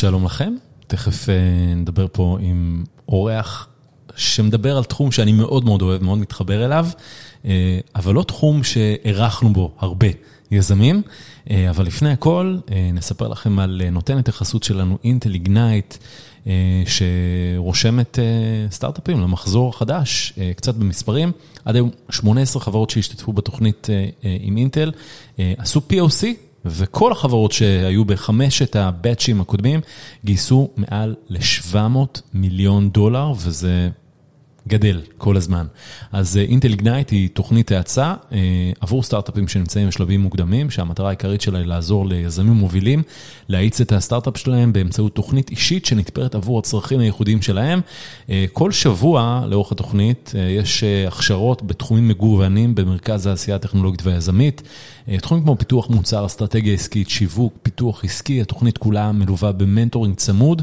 שלום לכם, תכף נדבר פה עם אורח שמדבר על תחום שאני מאוד מאוד אוהב, מאוד מתחבר אליו, אבל לא תחום שהערכנו בו הרבה יזמים, אבל לפני הכל נספר לכם על נותנת החסות שלנו, אינטל איגנייט, שרושמת סטארט-אפים למחזור החדש, קצת במספרים, עד היום 18 חברות שהשתתפו בתוכנית עם אינטל, עשו POC. וכל החברות שהיו בחמשת הבאצ'ים הקודמים גייסו מעל ל-700 מיליון דולר, וזה גדל כל הזמן. אז אינטל איגנייט היא תוכנית האצה עבור סטארט-אפים שנמצאים בשלבים מוקדמים, שהמטרה העיקרית שלה היא לעזור ליזמים מובילים, להאיץ את הסטארט-אפ שלהם באמצעות תוכנית אישית שנתפרת עבור הצרכים הייחודיים שלהם. כל שבוע לאורך התוכנית יש הכשרות בתחומים מגוונים במרכז העשייה הטכנולוגית והיזמית. תחומים כמו פיתוח מוצר, אסטרטגיה עסקית, שיווק, פיתוח עסקי, התוכנית כולה מלווה ב mentoring צמוד,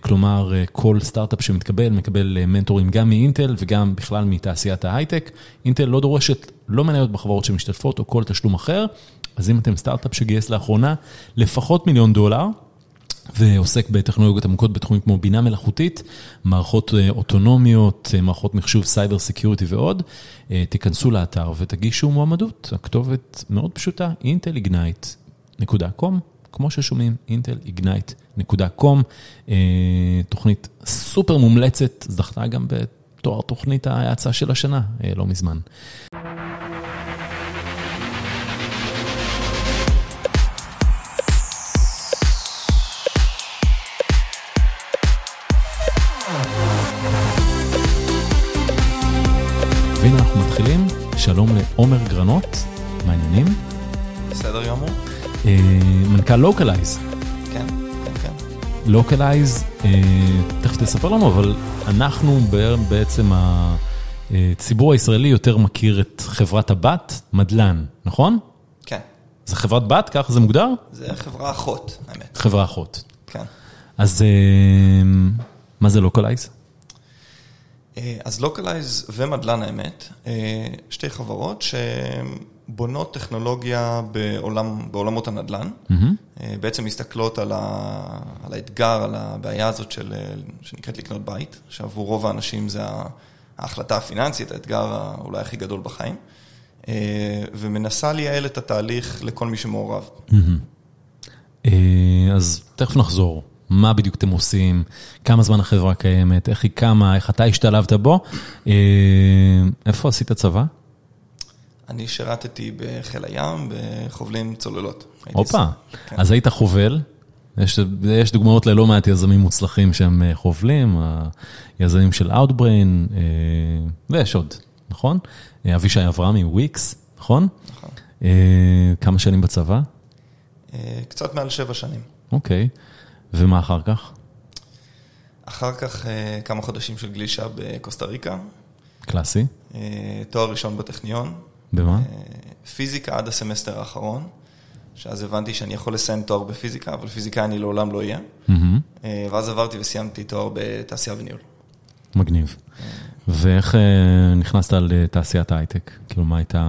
כלומר כל סטארט-אפ שמתקבל, מקבל mentoring גם מאינטל וגם בכלל מתעשיית ההייטק. אינטל לא דורשת לא מניות בחברות שמשתתפות או כל תשלום אחר, אז אם אתם סטארט-אפ שגייס לאחרונה לפחות מיליון דולר, ועוסק בטכנולוגיות עמוקות בתחומים כמו בינה מלאכותית, מערכות אוטונומיות, מערכות מחשוב, cyber security ועוד, תיכנסו לאתר ותגישו מועמדות. הכתובת מאוד פשוטה, intelignite.com, כמו ששומעים, intelignite.com, תוכנית סופר מומלצת, זכתה גם בתואר תוכנית ההאצה של השנה, לא מזמן. אנחנו מתחילים, שלום לעומר גרנות, מה העניינים? בסדר גמור. מנכ"ל Localize. כן, כן, כן. Localize, תכף תספר לנו, אבל אנחנו בעצם, הציבור הישראלי יותר מכיר את חברת הבת, מדלן, נכון? כן. זה חברת בת, ככה זה מוגדר? זה חברה אחות, האמת. חברה אחות. כן. אז מה זה Localize? אז Localize ומדלן האמת, שתי חברות שבונות טכנולוגיה בעולם, בעולמות הנדל"ן, בעצם מסתכלות על האתגר, על הבעיה הזאת של, שנקראת לקנות בית, שעבור רוב האנשים זה ההחלטה הפיננסית, האתגר אולי הכי גדול בחיים, ומנסה לייעל את התהליך לכל מי שמעורב. אז תכף נחזור. מה בדיוק אתם עושים, כמה זמן החברה קיימת, איך היא קמה, איך אתה השתלבת בו. איפה עשית צבא? אני שירתתי בחיל הים, בחובלים צוללות. הופה, אז היית חובל, יש דוגמאות ללא מעט יזמים מוצלחים שהם חובלים, היזמים של Outbrain, ויש עוד, נכון? אבישי אברהמי, וויקס, נכון? נכון. כמה שנים בצבא? קצת מעל שבע שנים. אוקיי. ומה אחר כך? אחר כך כמה חודשים של גלישה בקוסטה ריקה. קלאסי. תואר ראשון בטכניון. במה? פיזיקה עד הסמסטר האחרון, שאז הבנתי שאני יכול לסיים תואר בפיזיקה, אבל פיזיקה אני לעולם לא אהיה. ואז עברתי וסיימתי תואר בתעשייה וניהול. מגניב. ואיך נכנסת לתעשיית ההייטק? כאילו, מה הייתה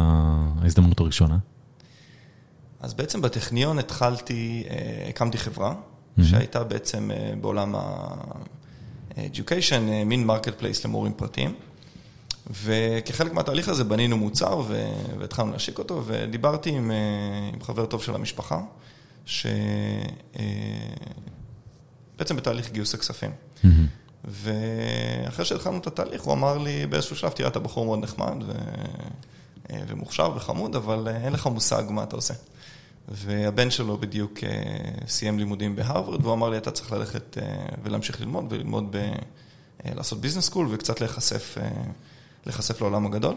ההזדמנות הראשונה? אז בעצם בטכניון התחלתי, הקמתי חברה. שהייתה בעצם בעולם ה-Education, מין marketplace למורים פרטיים. וכחלק מהתהליך הזה בנינו מוצר והתחלנו להשיק אותו, ודיברתי עם חבר טוב של המשפחה, שבעצם בתהליך גיוס הכספים. ואחרי שהתחלנו את התהליך, הוא אמר לי באיזשהו שלב, תראה, אתה בחור מאוד נחמד ומוכשר וחמוד, אבל אין לך מושג מה אתה עושה. והבן שלו בדיוק סיים לימודים בהרווארד, והוא אמר לי, אתה צריך ללכת ולהמשיך ללמוד, וללמוד ב... לעשות business school, וקצת להיחשף לעולם הגדול.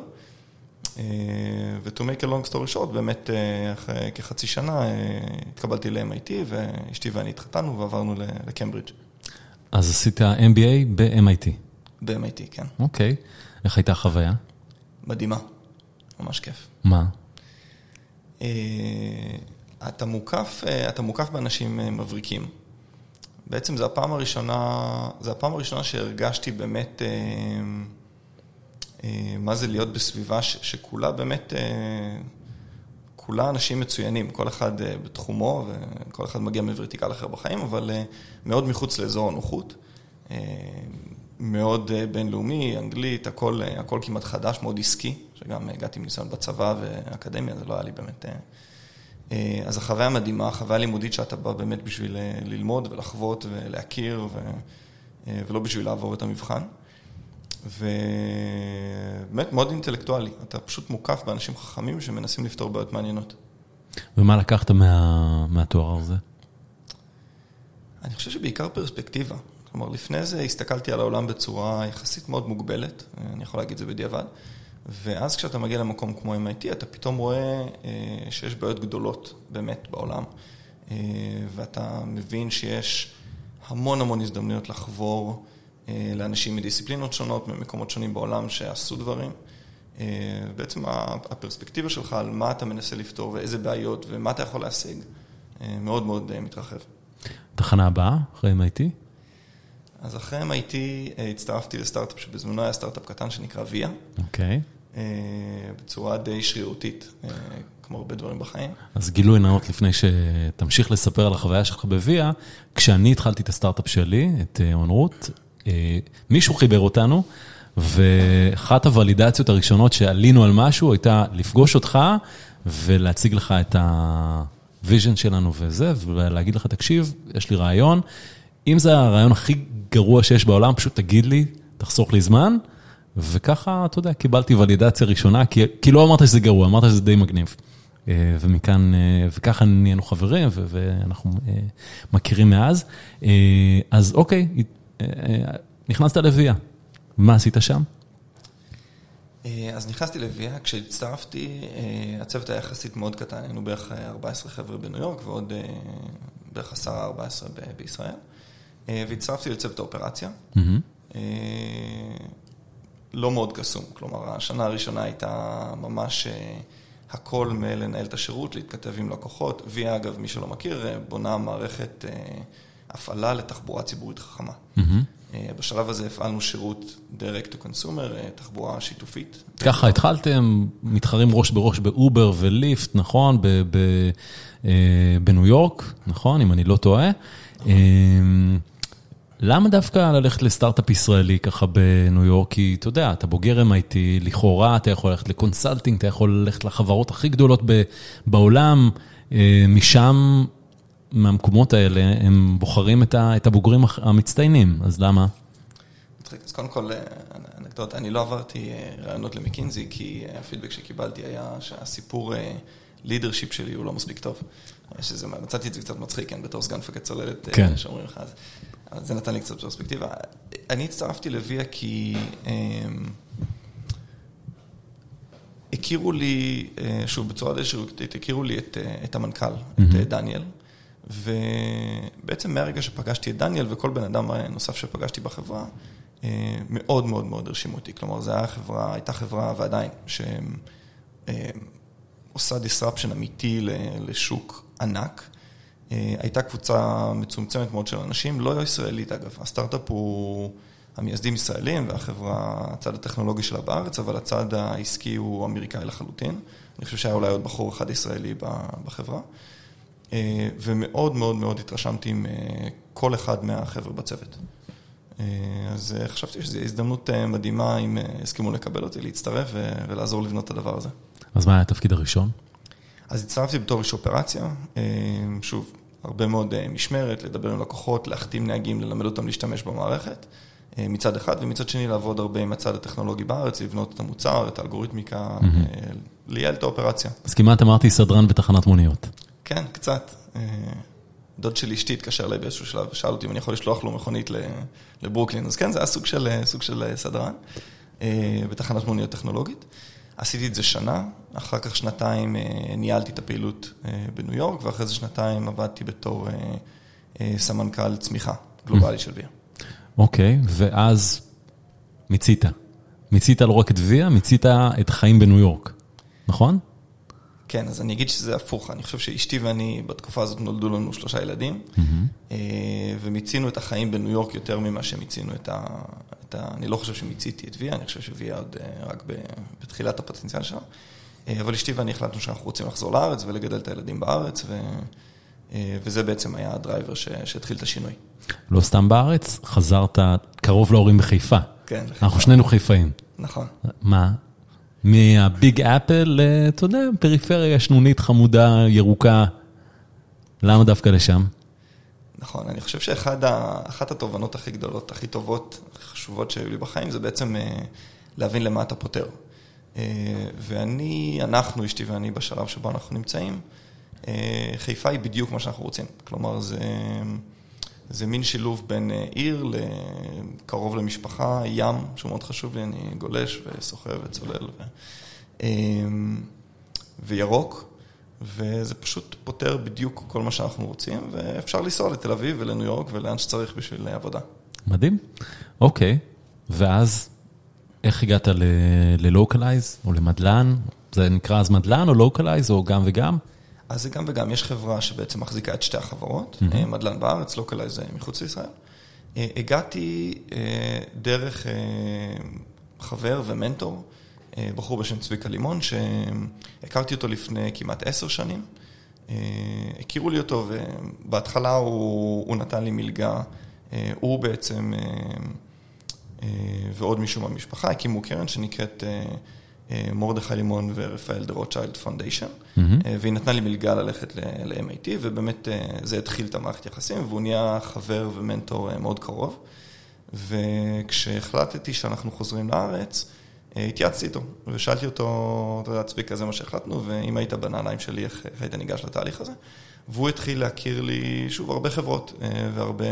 ו-to make a long story short, באמת אחרי כחצי שנה התקבלתי ל-MIT, ואשתי ואני התחתנו ועברנו לקמברידג'. אז עשית MBA ב-MIT. ב-MIT, כן. אוקיי. איך הייתה החוויה? מדהימה. ממש כיף. מה? אתה מוקף, אתה מוקף באנשים מבריקים. בעצם זו הפעם הראשונה, זו הפעם הראשונה שהרגשתי באמת מה זה להיות בסביבה שכולה באמת, כולה אנשים מצוינים, כל אחד בתחומו, וכל אחד מגיע מוורטיקל אחר בחיים, אבל מאוד מחוץ לאזור הנוחות. מאוד בינלאומי, אנגלית, הכל, הכל כמעט חדש, מאוד עסקי, שגם הגעתי עם ניסיון בצבא ואקדמיה, זה לא היה לי באמת... אז החוויה מדהימה, החוויה לימודית שאתה בא באמת בשביל ללמוד ולחוות ולהכיר, ו... ולא בשביל לעבור את המבחן. ובאמת מאוד אינטלקטואלי, אתה פשוט מוקף באנשים חכמים שמנסים לפתור בעיות מעניינות. ומה לקחת מה, מהתואר הזה? אני חושב שבעיקר פרספקטיבה. כלומר, לפני זה הסתכלתי על העולם בצורה יחסית מאוד מוגבלת, אני יכול להגיד את זה בדיעבד, ואז כשאתה מגיע למקום כמו MIT, אתה פתאום רואה שיש בעיות גדולות באמת בעולם, ואתה מבין שיש המון המון הזדמנויות לחבור לאנשים מדיסציפלינות שונות, ממקומות שונים בעולם שעשו דברים. בעצם הפרספקטיבה שלך על מה אתה מנסה לפתור ואיזה בעיות ומה אתה יכול להשיג, מאוד מאוד מתרחב. תחנה הבאה, אחרי MIT? אז אחרי MIT הצטרפתי לסטארט-אפ שבזמנו היה סטארט-אפ קטן שנקרא ויה. אוקיי. בצורה די שרירותית, כמו הרבה דברים בחיים. אז גילוי נאות לפני שתמשיך לספר על החוויה שלך בוויה, כשאני התחלתי את הסטארט-אפ שלי, את אונרות, מישהו חיבר אותנו, ואחת הוולידציות הראשונות שעלינו על משהו הייתה לפגוש אותך ולהציג לך את ה vision שלנו וזה, ולהגיד לך, תקשיב, יש לי רעיון, אם זה הרעיון הכי גרוע שיש בעולם, פשוט תגיד לי, תחסוך לי זמן, וככה, אתה יודע, קיבלתי ולידציה ראשונה, כי לא אמרת שזה גרוע, אמרת שזה די מגניב. ומכאן, וככה נהיינו חברים, ואנחנו מכירים מאז. אז אוקיי, נכנסת לוויה, מה עשית שם? אז נכנסתי לוויה, כשהצטרפתי, הצוות היה יחסית מאוד קטן, היינו בערך 14 חבר'ה בניו יורק ועוד בערך 10-14 בישראל, והצטרפתי לצוות האופרציה. לא מאוד קסום, כלומר, השנה הראשונה הייתה ממש הכל מלנהל את השירות, להתכתב עם לקוחות. ויה, אגב, מי שלא מכיר, בונה מערכת הפעלה לתחבורה ציבורית חכמה. בשלב הזה הפעלנו שירות direct to consumer, תחבורה שיתופית. ככה התחלתם, מתחרים ראש בראש באובר וליפט, נכון? בניו יורק, נכון? אם אני לא טועה. למה דווקא ללכת לסטארט-אפ ישראלי ככה בניו יורק? כי אתה יודע, אתה בוגר MIT, לכאורה אתה יכול ללכת ל consulting, אתה יכול ללכת לחברות הכי גדולות בעולם, משם, מהמקומות האלה, הם בוחרים את הבוגרים המצטיינים, אז למה? אז קודם כל, אנקדוטה, אני לא עברתי רעיונות למקינזי, כי הפידבק שקיבלתי היה שהסיפור לידרשיפ שלי הוא לא מספיק טוב. מצאתי את זה קצת מצחיק, כן, בתור סגן מפקד צוללת, שאומרים לך, אז זה נתן לי קצת פרספקטיבה. אני הצטרפתי לוויה כי הכירו לי, שוב, בצורה די שרירותית, הכירו לי את המנכ"ל, את דניאל, ובעצם מהרגע שפגשתי את דניאל וכל בן אדם נוסף שפגשתי בחברה, מאוד מאוד מאוד הרשימו אותי. כלומר, זו הייתה חברה, ועדיין, שעושה disruption אמיתי לשוק ענק. הייתה קבוצה מצומצמת מאוד של אנשים, לא ישראלית אגב, הסטארט-אפ הוא המייסדים ישראלים והחברה, הצד הטכנולוגי שלה בארץ, אבל הצד העסקי הוא אמריקאי לחלוטין. אני חושב שהיה אולי עוד בחור אחד ישראלי בחברה. ומאוד מאוד מאוד התרשמתי עם כל אחד מהחבר'ה בצוות. אז חשבתי שזו הזדמנות מדהימה אם הסכימו לקבל אותי, להצטרף ולעזור לבנות את הדבר הזה. אז מה היה התפקיד הראשון? אז הצטרפתי בתור איש אופרציה, שוב, הרבה מאוד משמרת, לדבר עם לקוחות, להחתים נהגים, ללמד אותם להשתמש במערכת, מצד אחד, ומצד שני לעבוד הרבה עם הצד הטכנולוגי בארץ, לבנות את המוצר, את האלגוריתמיקה, לייעל את האופרציה. אז כמעט אמרתי סדרן בתחנת מוניות. כן, קצת. דוד של אשתי התקשר אליי באיזשהו שלב ושאל אותי אם אני יכול לשלוח לו מכונית לברוקלין, אז כן, זה היה סוג של סדרן בתחנת מוניות טכנולוגית. עשיתי את זה שנה, אחר כך שנתיים ניהלתי את הפעילות בניו יורק, ואחרי זה שנתיים עבדתי בתור סמנכ"ל צמיחה גלובלי של ויה. אוקיי, ואז מיצית. מיצית לא רק את ויה, מיצית את החיים בניו יורק, נכון? כן, אז אני אגיד שזה הפוך, אני חושב שאשתי ואני בתקופה הזאת נולדו לנו שלושה ילדים, ומיצינו את החיים בניו יורק יותר ממה שמיצינו את ה... אני לא חושב שמיציתי את ויה, אני חושב שוויה עוד רק בתחילת הפוטנציאל שלה. אבל אשתי ואני החלטנו שאנחנו רוצים לחזור לארץ ולגדל את הילדים בארץ, ו... וזה בעצם היה הדרייבר שהתחיל את השינוי. לא סתם בארץ, חזרת קרוב להורים בחיפה. כן, לחיפה. אנחנו שנינו חיפאים. נכון. מה? מהביג אפל, אתה יודע, פריפריה שנונית חמודה, ירוקה. למה דווקא לשם? נכון, אני חושב שאחת התובנות הכי גדולות, הכי טובות, הכי חשובות שהיו לי בחיים, זה בעצם להבין למה אתה פותר. ואני, אנחנו, אשתי ואני, בשלב שבו אנחנו נמצאים, חיפה היא בדיוק מה שאנחנו רוצים. כלומר, זה, זה מין שילוב בין עיר לקרוב למשפחה, ים, שהוא מאוד חשוב לי, אני גולש וסוחר וצולל, ו, וירוק. וזה פשוט פותר בדיוק כל מה שאנחנו רוצים, ואפשר לנסוע לתל אביב ולניו יורק ולאן שצריך בשביל עבודה. מדהים, אוקיי. ואז איך הגעת ל Localize או למדלן? זה נקרא אז מדלן או Localize או גם וגם? אז זה גם וגם, יש חברה שבעצם מחזיקה את שתי החברות, mm-hmm. מדלן בארץ, Localize מחוץ לישראל. הגעתי דרך חבר ומנטור. בחור בשם צביקה לימון, שהכרתי אותו לפני כמעט עשר שנים. הכירו לי אותו, ובהתחלה הוא, הוא נתן לי מלגה. הוא בעצם, ועוד מישהו מהמשפחה, הקימו קרן שנקראת מורדכי לימון ורפאל דה רוטשיילד Foundation, והיא נתנה לי מלגה ללכת ל-MIT, ובאמת זה התחיל את המערכת יחסים, והוא נהיה חבר ומנטור מאוד קרוב. וכשהחלטתי שאנחנו חוזרים לארץ, התייעצתי איתו, ושאלתי אותו, אתה יודע, צביקה, זה מה שהחלטנו, ואם היית בנעליים שלי, איך היית ניגש לתהליך הזה? והוא התחיל להכיר לי, שוב, הרבה חברות והרבה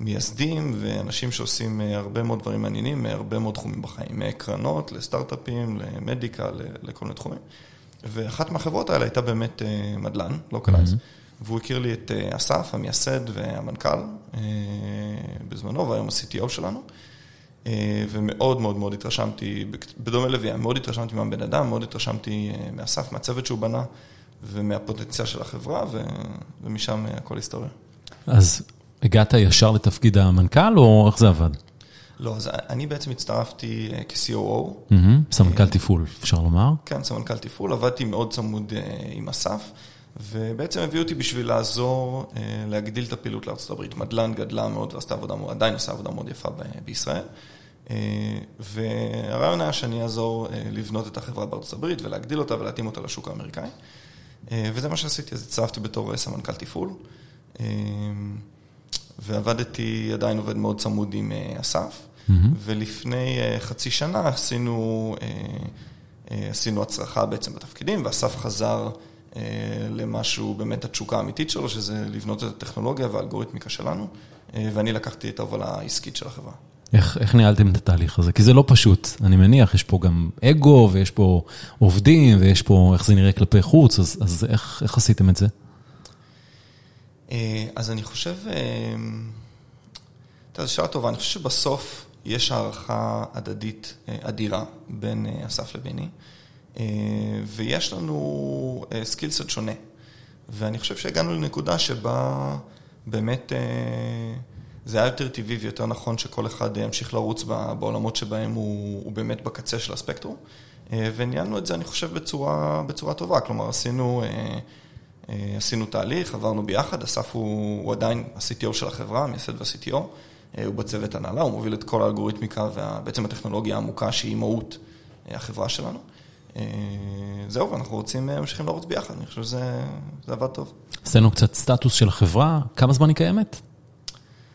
מייסדים ואנשים שעושים הרבה מאוד דברים מעניינים, מהרבה מאוד תחומים בחיים, מקרנות לסטארט-אפים, למדיקה, לכל מיני תחומים. ואחת מהחברות האלה הייתה באמת מדלן, Localize, והוא הכיר לי את אסף, המייסד והמנכ"ל בזמנו, והיום ה-CTO שלנו. ומאוד מאוד מאוד התרשמתי, בדומה לביאה, מאוד התרשמתי מהבן אדם, מאוד התרשמתי מאסף, מהצוות שהוא בנה ומהפוטנציאל של החברה, ומשם הכל היסטוריה. אז הגעת ישר לתפקיד המנכ"ל, או איך זה עבד? לא, אז אני בעצם הצטרפתי כ-COO. סמנכ"ל תפעול, אפשר לומר. כן, סמנכ"ל תפעול, עבדתי מאוד צמוד עם אסף, ובעצם הביאו אותי בשביל לעזור להגדיל את הפעילות לארצות הברית. מדלן גדלה מאוד ועשתה עבודה, עדיין עושה עבודה מאוד יפה בישראל. והרעיון היה שאני אעזור לבנות את החברה בארצות הברית ולהגדיל אותה ולהתאים אותה לשוק האמריקאי. וזה מה שעשיתי, אז הצטרפתי בתור סמנכ"ל תפעול. ועבדתי, עדיין עובד מאוד צמוד עם אסף. ולפני חצי שנה עשינו, עשינו הצרחה בעצם בתפקידים, ואסף חזר למשהו, באמת התשוקה האמיתית שלו, שזה לבנות את הטכנולוגיה והאלגוריתמיקה שלנו, ואני לקחתי את ההובלה העסקית של החברה. איך, איך ניהלתם את התהליך הזה? כי זה לא פשוט, אני מניח, יש פה גם אגו, ויש פה עובדים, ויש פה איך זה נראה כלפי חוץ, אז, אז איך, איך עשיתם את זה? אז אני חושב, זו שאלה טובה, אני חושב שבסוף יש הערכה הדדית אדירה בין אסף לביני, ויש לנו סקילסט שונה, ואני חושב שהגענו לנקודה שבה באמת זה היה יותר טבעי ויותר נכון שכל אחד ימשיך לרוץ בעולמות שבהם הוא, הוא באמת בקצה של הספקטרום, וניהלנו את זה, אני חושב, בצורה, בצורה טובה, כלומר עשינו... עשינו תהליך, עברנו ביחד, אסף הוא, הוא עדיין ה-CTO של החברה, המייסד וה-CTO, הוא בצוות הנהלה, הוא מוביל את כל האלגוריתמיקה ובעצם הטכנולוגיה העמוקה שהיא מהות החברה שלנו. זהו, ואנחנו רוצים, ממשיכים לרוץ ביחד, אני חושב שזה עבד טוב. עשינו קצת סטטוס של החברה, כמה זמן היא קיימת?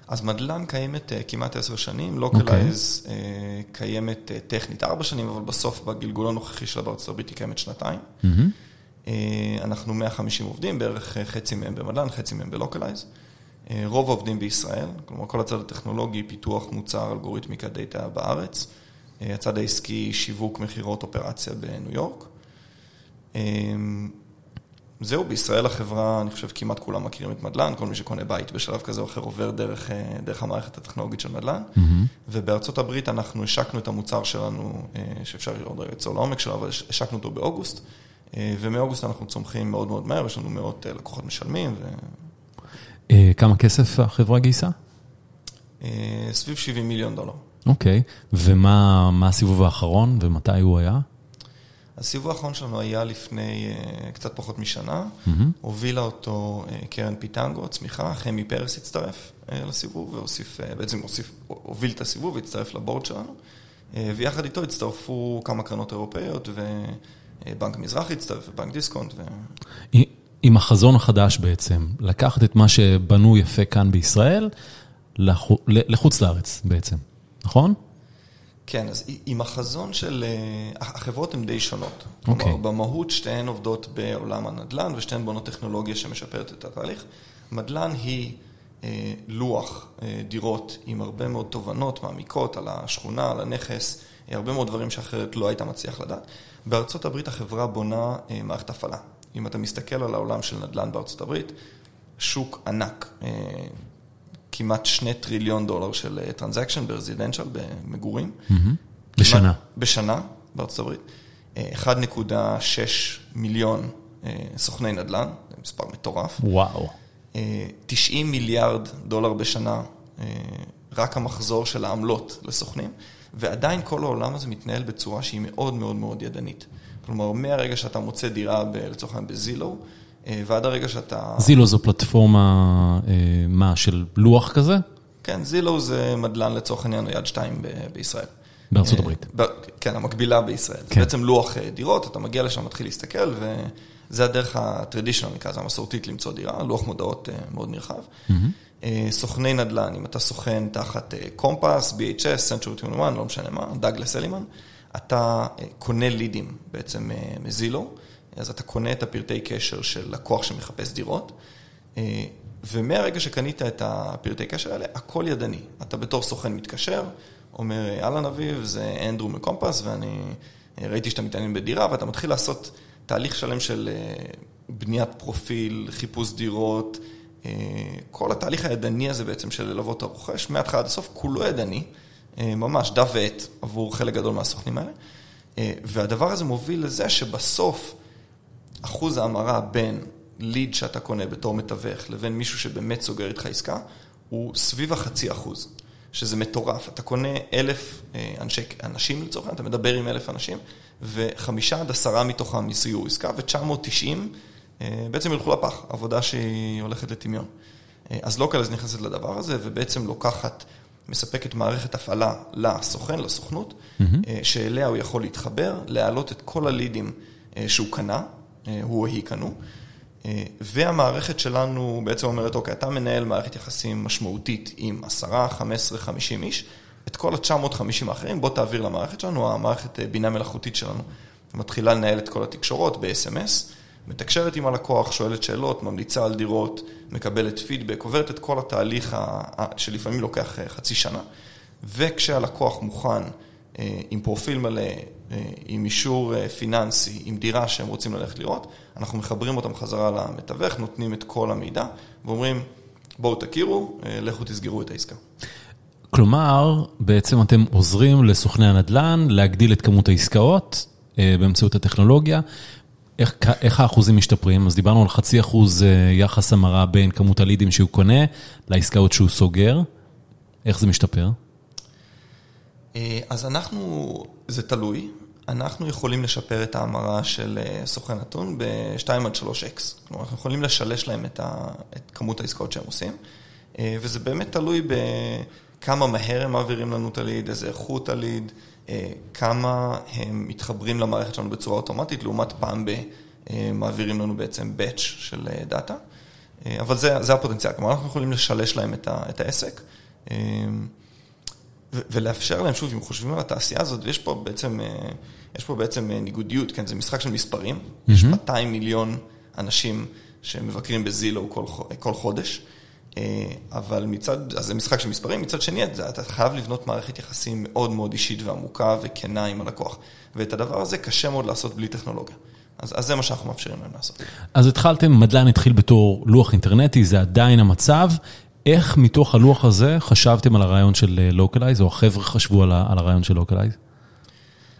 אז מדלן קיימת כמעט עשר שנים, Localize קיימת טכנית ארבע שנים, אבל בסוף בגלגול הנוכחי שלה בארצות הברית היא קיימת שנתיים. אנחנו 150 עובדים, בערך חצי מהם במדלן, חצי מהם ב Localize. רוב העובדים בישראל, כלומר כל הצד הטכנולוגי, פיתוח מוצר, אלגוריתמיקה, דאטה בארץ. הצד העסקי, שיווק, מכירות, אופרציה בניו יורק. זהו, בישראל החברה, אני חושב כמעט כולם מכירים את מדלן, כל מי שקונה בית בשלב כזה או אחר עובר דרך, דרך המערכת הטכנולוגית של מדלן. Mm-hmm. ובארצות הברית אנחנו השקנו את המוצר שלנו, שאפשר עוד רגע לצור לעומק שלו, אבל השקנו אותו באוגוסט. ומאוגוסט אנחנו צומחים מאוד מאוד מהר, יש לנו מאות לקוחות משלמים. ו... כמה כסף החברה גייסה? סביב 70 מיליון דולר. אוקיי, ומה הסיבוב האחרון ומתי הוא היה? הסיבוב האחרון שלנו היה לפני קצת פחות משנה, הובילה אותו קרן פיטנגו, צמיחה, חמי פרס הצטרף לסיבוב, והוסיף, בעצם הוסיף, הוביל את הסיבוב והצטרף לבורד שלנו, ויחד איתו הצטרפו כמה קרנות אירופאיות, ובנק מזרחי הצטרף, ובנק דיסקונט. ו... עם החזון החדש בעצם, לקחת את מה שבנו יפה כאן בישראל, לחוץ לארץ בעצם, נכון? כן, אז עם החזון של... החברות הן די שונות. אוקיי. כלומר, במהות שתיהן עובדות בעולם הנדל"ן ושתיהן בונות טכנולוגיה שמשפרת את התהליך. מדל"ן היא לוח דירות עם הרבה מאוד תובנות מעמיקות על השכונה, על הנכס, הרבה מאוד דברים שאחרת לא היית מצליח לדעת. בארצות הברית החברה בונה מערכת הפעלה. אם אתה מסתכל על העולם של נדל"ן בארצות הברית, שוק ענק, כמעט שני טריליון דולר של transaction ב residential, במגורים. בשנה. בשנה, בארצות הברית. 1.6 מיליון סוכני נדל"ן, זה מספר מטורף. וואו. 90 מיליארד דולר בשנה, רק המחזור של העמלות לסוכנים, ועדיין כל העולם הזה מתנהל בצורה שהיא מאוד מאוד מאוד ידנית. כלומר, מהרגע שאתה מוצא דירה, לצורך העניין ב Zillow, ועד הרגע שאתה... זילו זו פלטפורמה, מה, של לוח כזה? כן, זילו זה מדלן לצורך העניין יד שתיים בישראל. בארצות הברית. כן, המקבילה בישראל. כן. זה בעצם לוח דירות, אתה מגיע לשם, מתחיל להסתכל, וזה הדרך הטרדישיונל, נקרא לזה המסורתית למצוא דירה, לוח מודעות מאוד נרחב. סוכני נדל"ן, אם אתה סוכן תחת קומפס, BHS, Century 21, לא משנה מה, דאגלס אלימן, אתה קונה לידים בעצם מזילו, אז אתה קונה את הפרטי קשר של לקוח שמחפש דירות, ומהרגע שקנית את הפרטי קשר האלה, הכל ידני. אתה בתור סוכן מתקשר, אומר, אהלן אביב, זה אנדרו מקומפס, ואני ראיתי שאתה מתעניין בדירה, ואתה מתחיל לעשות תהליך שלם של בניית פרופיל, חיפוש דירות, כל התהליך הידני הזה בעצם של ללוות הרוכש, מההתחלה עד הסוף, כולו ידני, ממש דף ועט עבור חלק גדול מהסוכנים האלה, והדבר הזה מוביל לזה שבסוף אחוז ההמרה בין ליד שאתה קונה בתור מתווך לבין מישהו שבאמת סוגר איתך עסקה, הוא סביב החצי אחוז, שזה מטורף. אתה קונה אלף אנשי, אנשים לצורך העניין, אתה מדבר עם אלף אנשים, וחמישה עד עשרה מתוכם יסגרו עסקה, ו-990 בעצם ילכו לפח, עבודה שהיא הולכת לטמיון. אז לוקלז נכנסת לדבר הזה, ובעצם לוקחת, מספקת מערכת הפעלה לסוכן, לסוכנות, שאליה הוא יכול להתחבר, להעלות את כל הלידים שהוא קנה, הוא או היא קנו, והמערכת שלנו בעצם אומרת, אוקיי, אתה מנהל מערכת יחסים משמעותית עם עשרה, חמש עשרה, חמישים איש, את כל ה-950 האחרים, בוא תעביר למערכת שלנו, המערכת בינה מלאכותית שלנו. מתחילה לנהל את כל התקשורות ב-SMS, מתקשרת עם הלקוח, שואלת שאלות, ממליצה על דירות, מקבלת פידבק, עוברת את כל התהליך שלפעמים לוקח חצי שנה, וכשהלקוח מוכן עם פרופיל מלא, עם אישור פיננסי, עם דירה שהם רוצים ללכת לראות, אנחנו מחברים אותם חזרה למתווך, נותנים את כל המידע, ואומרים, בואו תכירו, לכו תסגרו את העסקה. כלומר, בעצם אתם עוזרים לסוכני הנדל"ן להגדיל את כמות העסקאות באמצעות הטכנולוגיה. איך, איך האחוזים משתפרים? אז דיברנו על חצי אחוז יחס המרה בין כמות הלידים שהוא קונה לעסקאות שהוא סוגר. איך זה משתפר? אז אנחנו, זה תלוי, אנחנו יכולים לשפר את ההמרה של סוכן נתון ב-2 עד 3x. כלומר, אנחנו יכולים לשלש להם את, ה, את כמות העסקאות שהם עושים, וזה באמת תלוי בכמה מהר הם מעבירים לנו את הליד, איזה איכות הליד, כמה הם מתחברים למערכת שלנו בצורה אוטומטית, לעומת פעם במעבירים לנו בעצם batch של דאטה. אבל זה, זה הפוטנציאל, כלומר, אנחנו יכולים לשלש להם את, ה, את העסק. ולאפשר להם, שוב, אם חושבים על התעשייה הזאת, ויש פה בעצם, יש פה בעצם ניגודיות, כן, זה משחק של מספרים, mm-hmm. יש 200 מיליון אנשים שמבקרים בזילו כל, כל חודש, אבל מצד, אז זה משחק של מספרים, מצד שני, אתה חייב לבנות מערכת יחסים מאוד מאוד אישית ועמוקה וכנה עם הלקוח, ואת הדבר הזה קשה מאוד לעשות בלי טכנולוגיה. אז, אז זה מה שאנחנו מאפשרים להם לעשות. אז התחלתם, מדלן התחיל בתור לוח אינטרנטי, זה עדיין המצב. איך מתוך הלוח הזה חשבתם על הרעיון של Localize, או החבר'ה חשבו על הרעיון של Localize?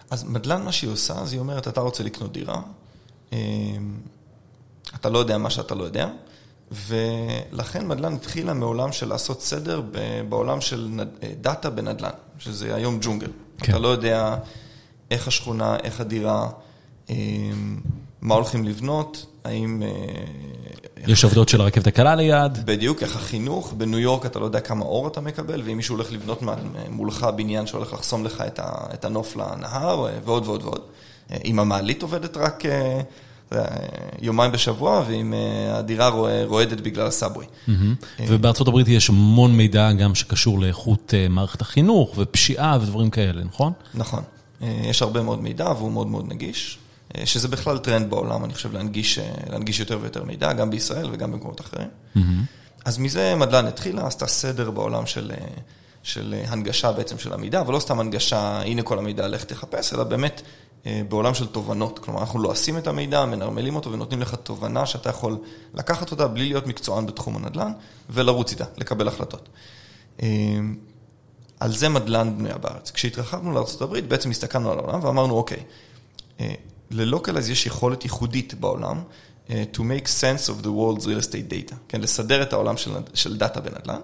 אז מדלן, מה שהיא עושה, אז היא אומרת, אתה רוצה לקנות דירה, אתה לא יודע מה שאתה לא יודע, ולכן מדלן התחילה מעולם של לעשות סדר בעולם של דאטה בנדלן, שזה היום ג'ונגל. כן. אתה לא יודע איך השכונה, איך הדירה, מה הולכים לבנות, האם... יש עובדות של הרכבת הקלה ליד. בדיוק, איך החינוך, בניו יורק אתה לא יודע כמה אור אתה מקבל, ואם מישהו הולך לבנות מולך בניין שהולך לחסום לך את הנוף לנהר, ועוד ועוד ועוד. אם המעלית עובדת רק יומיים בשבוע, ואם הדירה רועדת בגלל הסאבווי. ובארצות הברית יש המון מידע גם שקשור לאיכות מערכת החינוך ופשיעה ודברים כאלה, נכון? נכון. יש הרבה מאוד מידע והוא מאוד מאוד נגיש, שזה בכלל טרנד בעולם, אני חושב, להנגיש יותר ויותר מידע, גם בישראל וגם במקומות אחרים. אז מזה מדלן התחילה, עשתה סדר בעולם של הנגשה בעצם של המידע, אבל לא סתם הנגשה, הנה כל המידע, לך תחפש, אלא באמת בעולם של תובנות. כלומר, אנחנו לועסים את המידע, מנרמלים אותו ונותנים לך תובנה שאתה יכול לקחת אותה בלי להיות מקצוען בתחום הנדל"ן, ולרוץ איתה, לקבל החלטות. על זה מדלן בנויה בארץ. כשהתרחבנו לארה"ב, בעצם הסתכלנו על העולם ואמרנו, אוקיי, ל Localize יש יכולת ייחודית בעולם, to make sense of the world's real estate data, כן, לסדר את העולם של דאטה בנדל"ן,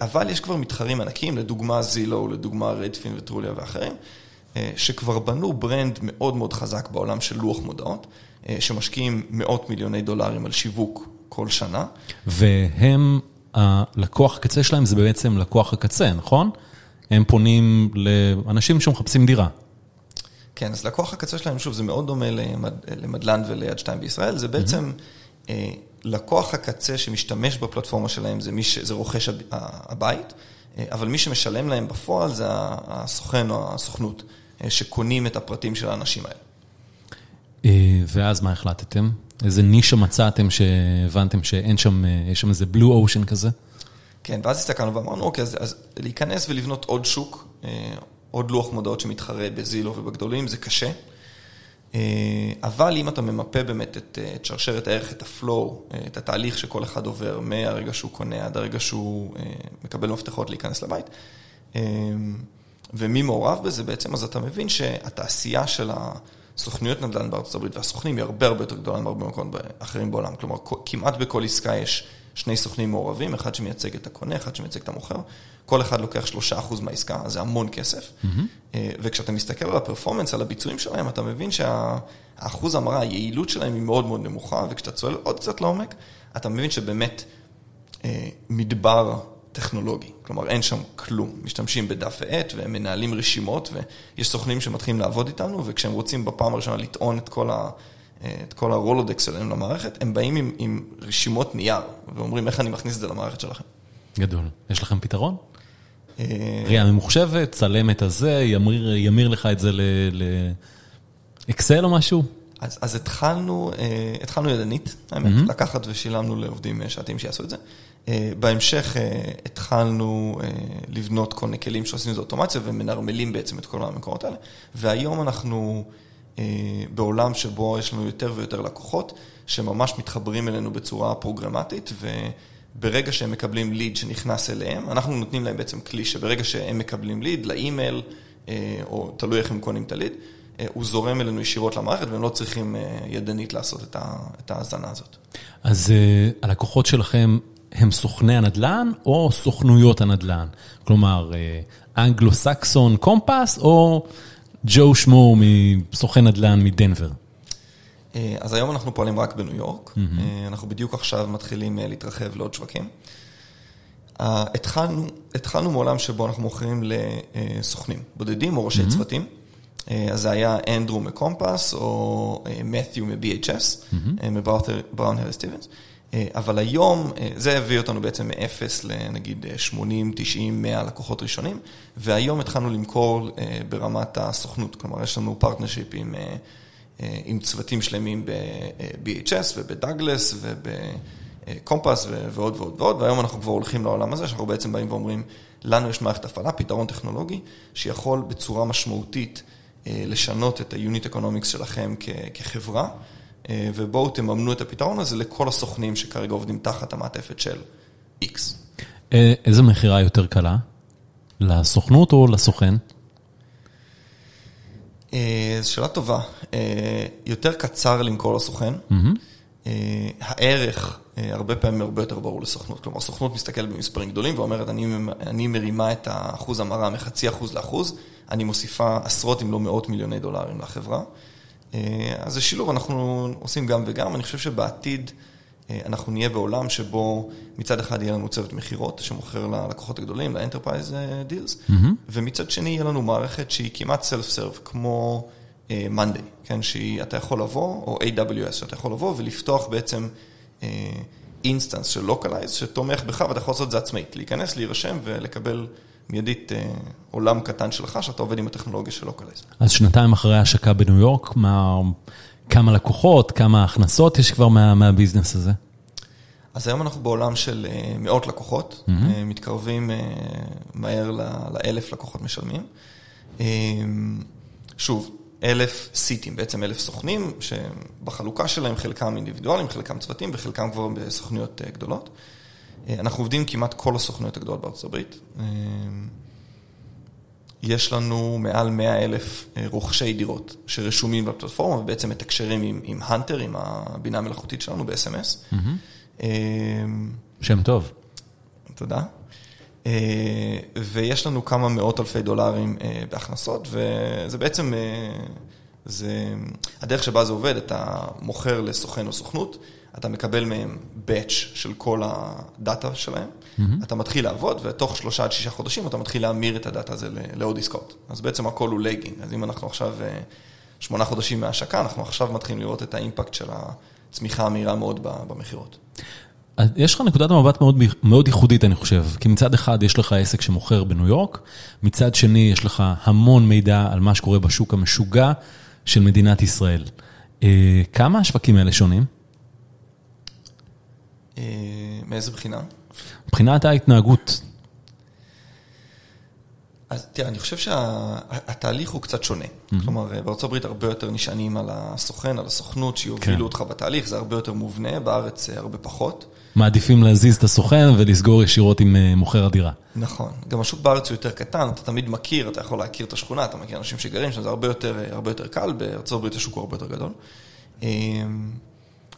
אבל יש כבר מתחרים ענקים, לדוגמה Zillow, לדוגמה Redfin ו Trulia ואחרים, שכבר בנו brand מאוד מאוד חזק בעולם של לוח מודעות, שמשקיעים מאות מיליוני דולרים על שיווק כל שנה. והם, הלקוח הקצה שלהם זה בעצם לקוח הקצה, נכון? הם פונים לאנשים שמחפשים דירה. כן, אז לקוח הקצה שלהם, שוב, זה מאוד דומה למדלן וליד שתיים בישראל, זה בעצם לקוח הקצה שמשתמש בפלטפורמה שלהם, זה רוכש הבית, אבל מי שמשלם להם בפועל זה הסוכן או הסוכנות, שקונים את הפרטים של האנשים האלה. ואז מה החלטתם? איזה נישה מצאתם שהבנתם שאין שם, יש שם איזה בלו אושן כזה? כן, ואז הסתכלנו ואמרנו, אוקיי, אז להיכנס ולבנות עוד שוק, עוד לוח מודעות שמתחרה בזילו ובגדולים, זה קשה. אבל אם אתה ממפה באמת את שרשרת הערך, את הפלואו, את התהליך שכל אחד עובר מהרגע שהוא קונה עד הרגע שהוא מקבל מפתחות להיכנס לבית, ומי מעורב בזה בעצם, אז אתה מבין שהתעשייה של הסוכנויות נדל"ן בארצות הברית והסוכנים היא הרבה הרבה יותר גדולה מהרבה מקומות אחרים בעולם. כלומר, כמעט בכל עסקה יש שני סוכנים מעורבים, אחד שמייצג את הקונה, אחד שמייצג את המוכר. כל אחד לוקח שלושה אחוז מהעסקה, זה המון כסף. וכשאתה מסתכל על הפרפורמנס, על הביצועים שלהם, אתה מבין שהאחוז המרה, היעילות שלהם היא מאוד מאוד נמוכה, וכשאתה צועל עוד קצת לעומק, אתה מבין שבאמת מדבר טכנולוגי. כלומר, אין שם כלום. משתמשים בדף ועט, והם מנהלים רשימות, ויש סוכנים שמתחילים לעבוד איתנו, וכשהם רוצים בפעם הראשונה לטעון את כל ה... את כל הרולודקס שלהם למערכת, הם באים עם, עם רשימות נייר, ואומרים איך אני מכניס את זה למערכת שלכם. גדול. יש לכם פתרון? ראייה ממוחשבת, צלם את הזה, ימיר, ימיר לך את זה לאקסל או משהו? אז, אז התחלנו, התחלנו ידנית, האמת, mm-hmm. לקחת ושילמנו לעובדים שעתיים שיעשו את זה. בהמשך התחלנו לבנות כל מיני כלים שעושים את זה אוטומציה ומנרמלים בעצם את כל המקומות האלה, והיום אנחנו... בעולם שבו יש לנו יותר ויותר לקוחות, שממש מתחברים אלינו בצורה פרוגרמטית, וברגע שהם מקבלים ליד שנכנס אליהם, אנחנו נותנים להם בעצם כלי שברגע שהם מקבלים ליד, לאימייל, או תלוי איך הם קונים את הליד, הוא זורם אלינו ישירות למערכת, והם לא צריכים ידנית לעשות את ההאזנה הזאת. אז הלקוחות שלכם הם סוכני הנדל"ן, או סוכנויות הנדל"ן? כלומר, אנגלו-סקסון קומפס, או... ג'ו שמו מסוכן נדל"ן מדנבר. אז היום אנחנו פועלים רק בניו יורק, אנחנו בדיוק עכשיו מתחילים להתרחב לעוד שווקים. התחלנו, התחלנו מעולם שבו אנחנו מוכרים לסוכנים בודדים או ראשי צוותים, אז זה היה אנדרו מ Compass או מת'יו מ-BHS, מ Brown Harris Stevens. אבל היום, זה הביא אותנו בעצם מ-0 לנגיד 80, 90, 100 לקוחות ראשונים, והיום התחלנו למכור ברמת הסוכנות, כלומר יש לנו partnership עם, עם צוותים שלמים ב-BHS וב Douglas וב Compass ועוד ועוד ועוד, והיום אנחנו כבר הולכים לעולם הזה, שאנחנו בעצם באים ואומרים, לנו יש מערכת הפעלה, פתרון טכנולוגי, שיכול בצורה משמעותית לשנות את ה-unit economics שלכם כחברה. ובואו תממנו את הפתרון הזה לכל הסוכנים שכרגע עובדים תחת המעטפת של X. איזה מכירה יותר קלה? לסוכנות או לסוכן? זו שאלה טובה. יותר קצר למכור לסוכן. הערך הרבה פעמים הרבה יותר ברור לסוכנות. כלומר, הסוכנות מסתכלת במספרים גדולים ואומרת, אני מרימה את האחוז המרה מחצי אחוז לאחוז, אני מוסיפה עשרות אם לא מאות מיליוני דולרים לחברה. אז זה שילוב, אנחנו עושים גם וגם, אני חושב שבעתיד אנחנו נהיה בעולם שבו מצד אחד יהיה לנו צוות מכירות שמוכר ללקוחות הגדולים, ל-Enterprise Deals, mm-hmm. ומצד שני יהיה לנו מערכת שהיא כמעט self-serve, כמו Monday, כן, שאתה יכול לבוא, או AWS, שאתה יכול לבוא ולפתוח בעצם instance של Localize, שתומך בך ואתה יכול לעשות את זה עצמאית, להיכנס, להירשם ולקבל מיידית עולם קטן שלך, שאתה עובד עם הטכנולוגיה של Localize. אז שנתיים אחרי ההשקה בניו יורק, מה... כמה לקוחות, כמה הכנסות יש כבר מה, מה business הזה? אז היום אנחנו בעולם של מאות לקוחות, mm-hmm. מתקרבים מהר לאלף לקוחות משלמים. שוב, אלף סיטים, בעצם אלף סוכנים, שבחלוקה שלהם חלקם אינדיבידואלים, חלקם צוותים וחלקם כבר בסוכנויות גדולות. אנחנו עובדים כמעט כל הסוכנויות הגדולות בארצות הברית. יש לנו מעל 100 אלף רוכשי דירות שרשומים בפלטפורמה ובעצם מתקשרים עם, עם הנטר, עם הבינה המלאכותית שלנו ב-SMS. Mm-hmm. שם טוב. תודה. ויש לנו כמה מאות אלפי דולרים בהכנסות, וזה בעצם, זה, הדרך שבה זה עובד, אתה מוכר לסוכן או סוכנות, אתה מקבל מהם batch של כל הדאטה שלהם. אתה מתחיל לעבוד, ותוך שלושה עד שישה חודשים אתה מתחיל להמיר את הדאטה הזה לעוד עסקאות. אז בעצם הכל הוא לגינג, אז אם אנחנו עכשיו שמונה חודשים מההשקה, אנחנו עכשיו מתחילים לראות את האימפקט של הצמיחה המהירה מאוד במכירות. יש לך נקודת מבט מאוד, מאוד ייחודית, אני חושב, כי מצד אחד יש לך עסק שמוכר בניו יורק, מצד שני יש לך המון מידע על מה שקורה בשוק המשוגע של מדינת ישראל. כמה השווקים האלה שונים? מאיזה בחינה? מבחינת ההתנהגות. אז תראה, אני חושב שהתהליך הוא קצת שונה. כלומר, בארצות הברית הרבה יותר נשענים על הסוכן, על הסוכנות, שיובילו אותך בתהליך, זה הרבה יותר מובנה, בארץ הרבה פחות. מעדיפים להזיז את הסוכן ולסגור ישירות עם מוכר הדירה. נכון. גם השוק בארץ הוא יותר קטן, אתה תמיד מכיר, אתה יכול להכיר את השכונה, אתה מכיר אנשים שגרים שם, זה הרבה יותר קל, בארצות הברית השוק הוא הרבה יותר גדול.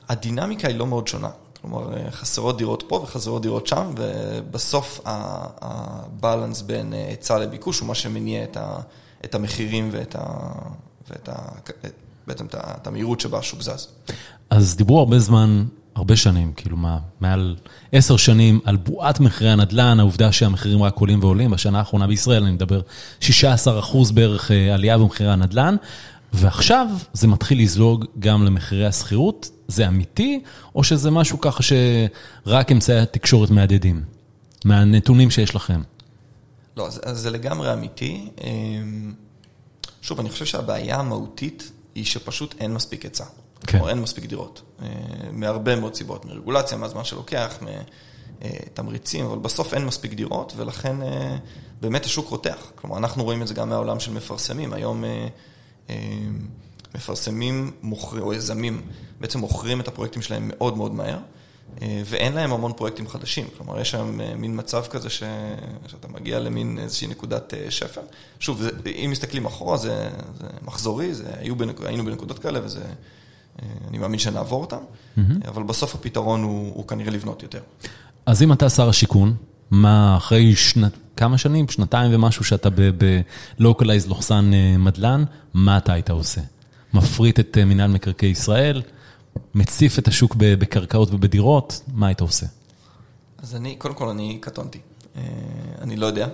הדינמיקה היא לא מאוד שונה. כלומר, חסרות דירות פה וחסרות דירות שם, ובסוף הבלנס בין היצע לביקוש הוא מה שמניע את המחירים ואת בעצם את המהירות שבה השוק זז. אז דיברו הרבה זמן, הרבה שנים, כאילו מה, מעל עשר שנים, על בועת מחירי הנדל"ן, העובדה שהמחירים רק עולים ועולים, בשנה האחרונה בישראל, אני מדבר 16 אחוז בערך עלייה במחירי הנדל"ן, ועכשיו זה מתחיל לזלוג גם למחירי השכירות, זה אמיתי, או שזה משהו ככה שרק אמצעי התקשורת מהדהדים, מהנתונים שיש לכם? לא, אז זה לגמרי אמיתי. שוב, אני חושב שהבעיה המהותית היא שפשוט אין מספיק היצע. כן. כלומר, אין מספיק דירות. מהרבה מאוד סיבות, מרגולציה, מהזמן שלוקח, מתמריצים, אבל בסוף אין מספיק דירות, ולכן באמת השוק רותח. כלומר, אנחנו רואים את זה גם מהעולם של מפרסמים. היום מפרסמים או יזמים, בעצם מוכרים את הפרויקטים שלהם מאוד מאוד מהר, ואין להם המון פרויקטים חדשים. כלומר, יש שם מין מצב כזה ש... שאתה מגיע למין איזושהי נקודת שפל. שוב, זה, אם מסתכלים אחורה, זה, זה מחזורי, זה, היו בנק... היינו בנקודות כאלה, וזה... אני מאמין שנעבור אותם, mm-hmm. אבל בסוף הפתרון הוא, הוא כנראה לבנות יותר. אז אם אתה שר השיכון, מה אחרי שנת... כמה שנים? שנתיים ומשהו שאתה ב-localize לוחסן מדלן, מה אתה היית עושה? מפריט את מנהל מקרקעי ישראל, מציף את השוק בקרקעות ובדירות, מה היית עושה? אז אני, קודם כל, אני קטונתי. אני לא יודע.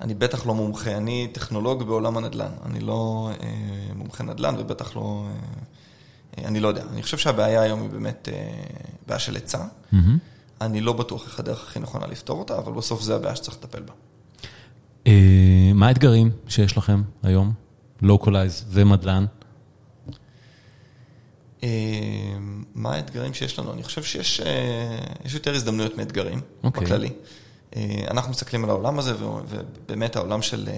אני בטח לא מומחה, אני טכנולוג בעולם הנדל"ן. אני לא מומחה נדל"ן ובטח לא... אני לא יודע. אני חושב שהבעיה היום היא באמת בעיה של היצע. Mm-hmm. אני לא בטוח איך הדרך הכי נכונה לפתור אותה, אבל בסוף זה הבעיה שצריך לטפל בה. מה האתגרים שיש לכם היום? לוקולייז ומדל"ן? מה האתגרים שיש לנו? אני חושב שיש יותר הזדמנויות מאתגרים, בכללי. אנחנו מסתכלים על העולם הזה, ובאמת העולם של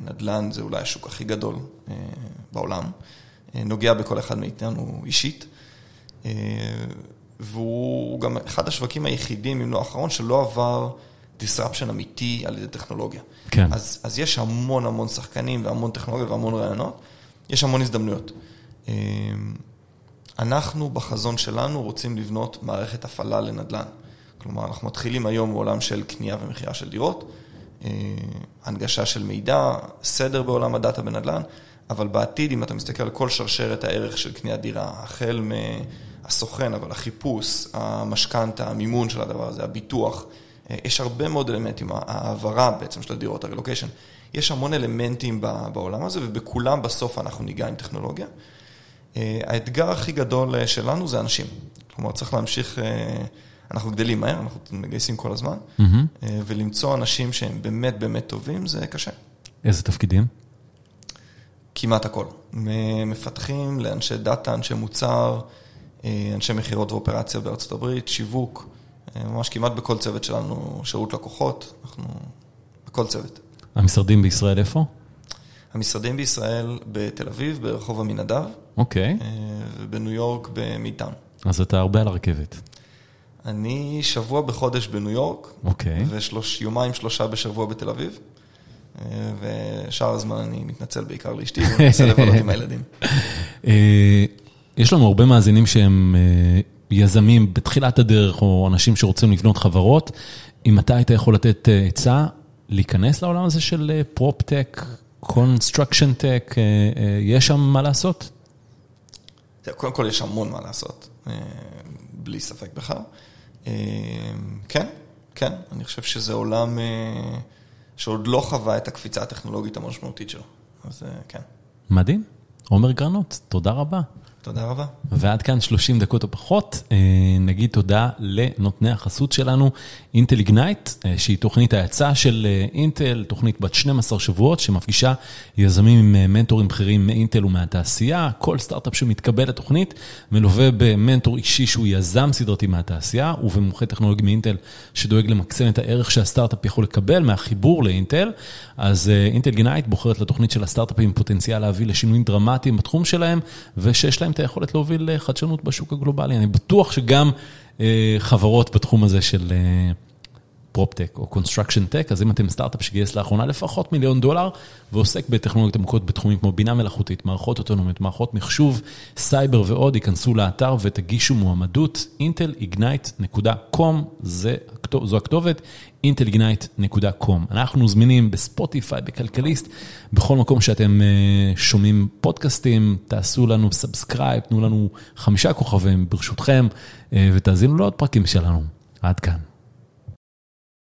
נדל"ן זה אולי השוק הכי גדול בעולם. נוגע בכל אחד מאיתנו אישית. והוא גם אחד השווקים היחידים, אם לא האחרון, שלא עבר disruption אמיתי על ידי טכנולוגיה. כן. אז, אז יש המון המון שחקנים והמון טכנולוגיה והמון רעיונות, יש המון הזדמנויות. אנחנו בחזון שלנו רוצים לבנות מערכת הפעלה לנדל"ן. כלומר, אנחנו מתחילים היום בעולם של קנייה ומכירה של דירות, הנגשה של מידע, סדר בעולם הדאטה בנדל"ן, אבל בעתיד, אם אתה מסתכל על כל שרשרת הערך של קניית דירה, החל מהסוכן, אבל החיפוש, המשכנתה, המימון של הדבר הזה, הביטוח, יש הרבה מאוד אלמנטים, ההעברה בעצם של הדירות, הרילוקיישן. יש המון אלמנטים בעולם הזה, ובכולם בסוף אנחנו ניגע עם טכנולוגיה. האתגר הכי גדול שלנו זה אנשים. כלומר, צריך להמשיך, אנחנו גדלים מהר, אנחנו מגייסים כל הזמן, mm-hmm. ולמצוא אנשים שהם באמת באמת טובים, זה קשה. איזה תפקידים? כמעט הכל. מפתחים לאנשי דאטה, אנשי מוצר, אנשי מכירות ואופרציה בארצות הברית, שיווק, ממש כמעט בכל צוות שלנו, שירות לקוחות, אנחנו בכל צוות. המשרדים בישראל איפה? המשרדים בישראל בתל אביב, ברחוב עמינדב. אוקיי. ובניו יורק במידטאון. אז אתה הרבה על הרכבת. אני שבוע בחודש בניו יורק. אוקיי. ויומיים שלושה בשבוע בתל אביב. ושאר הזמן אני מתנצל בעיקר לאשתי, ואני מנסה לבלות עם הילדים. יש לנו הרבה מאזינים שהם יזמים בתחילת הדרך, או אנשים שרוצים לבנות חברות. אם אתה היית יכול לתת עצה, להיכנס לעולם הזה של prop-tech, construction tech, יש שם מה לעשות? קודם כל יש המון מה לעשות, בלי ספק בכלל. כן, כן, אני חושב שזה עולם שעוד לא חווה את הקפיצה הטכנולוגית המשמעותית שלו, אז כן. מדהים. עומר גרנות, תודה רבה. תודה רבה. ועד כאן 30 דקות או פחות, נגיד תודה לנותני החסות שלנו, Intel Ignite, שהיא תוכנית ההאצה של אינטל, תוכנית בת 12 שבועות, שמפגישה יזמים עם מנטורים בכירים מאינטל ומהתעשייה, כל סטארט-אפ שמתקבל לתוכנית, מלווה במנטור אישי שהוא יזם סדרתי מהתעשייה, ובמומחה טכנולוגי מאינטל, שדואג למקסם את הערך שהסטארט-אפ יכול לקבל מהחיבור לאינטל, אז אינטל איגנייט בוחרת לתוכנית של הסטארט-אפים עם פוטנציאל להביא לשינויים דרמטיים בתחום שלהם, ושיש להם את היכולת להוביל לחדשנות בשוק הגלובלי. אני בטוח שגם חברות בתחום הזה של prop-tech או construction-tech, אז אם אתם סטארט-אפ שגייס לאחרונה לפחות מיליון דולר, ועוסק בטכנולוגיות עמוקות בתחומים כמו בינה מלאכותית, מערכות אוטונומיות, מערכות מחשוב, סייבר ועוד, ייכנסו לאתר ותגישו מועמדות, intelignite.com, זו הכתובת, intelignite.com. אנחנו זמינים בספוטיפיי, בכלכליסט, בכל מקום שאתם שומעים פודקאסטים, תעשו לנו subscribe, תנו לנו חמישה כוכבים ברשותכם, ותאזינו לעוד פרקים שלנו. עד כאן.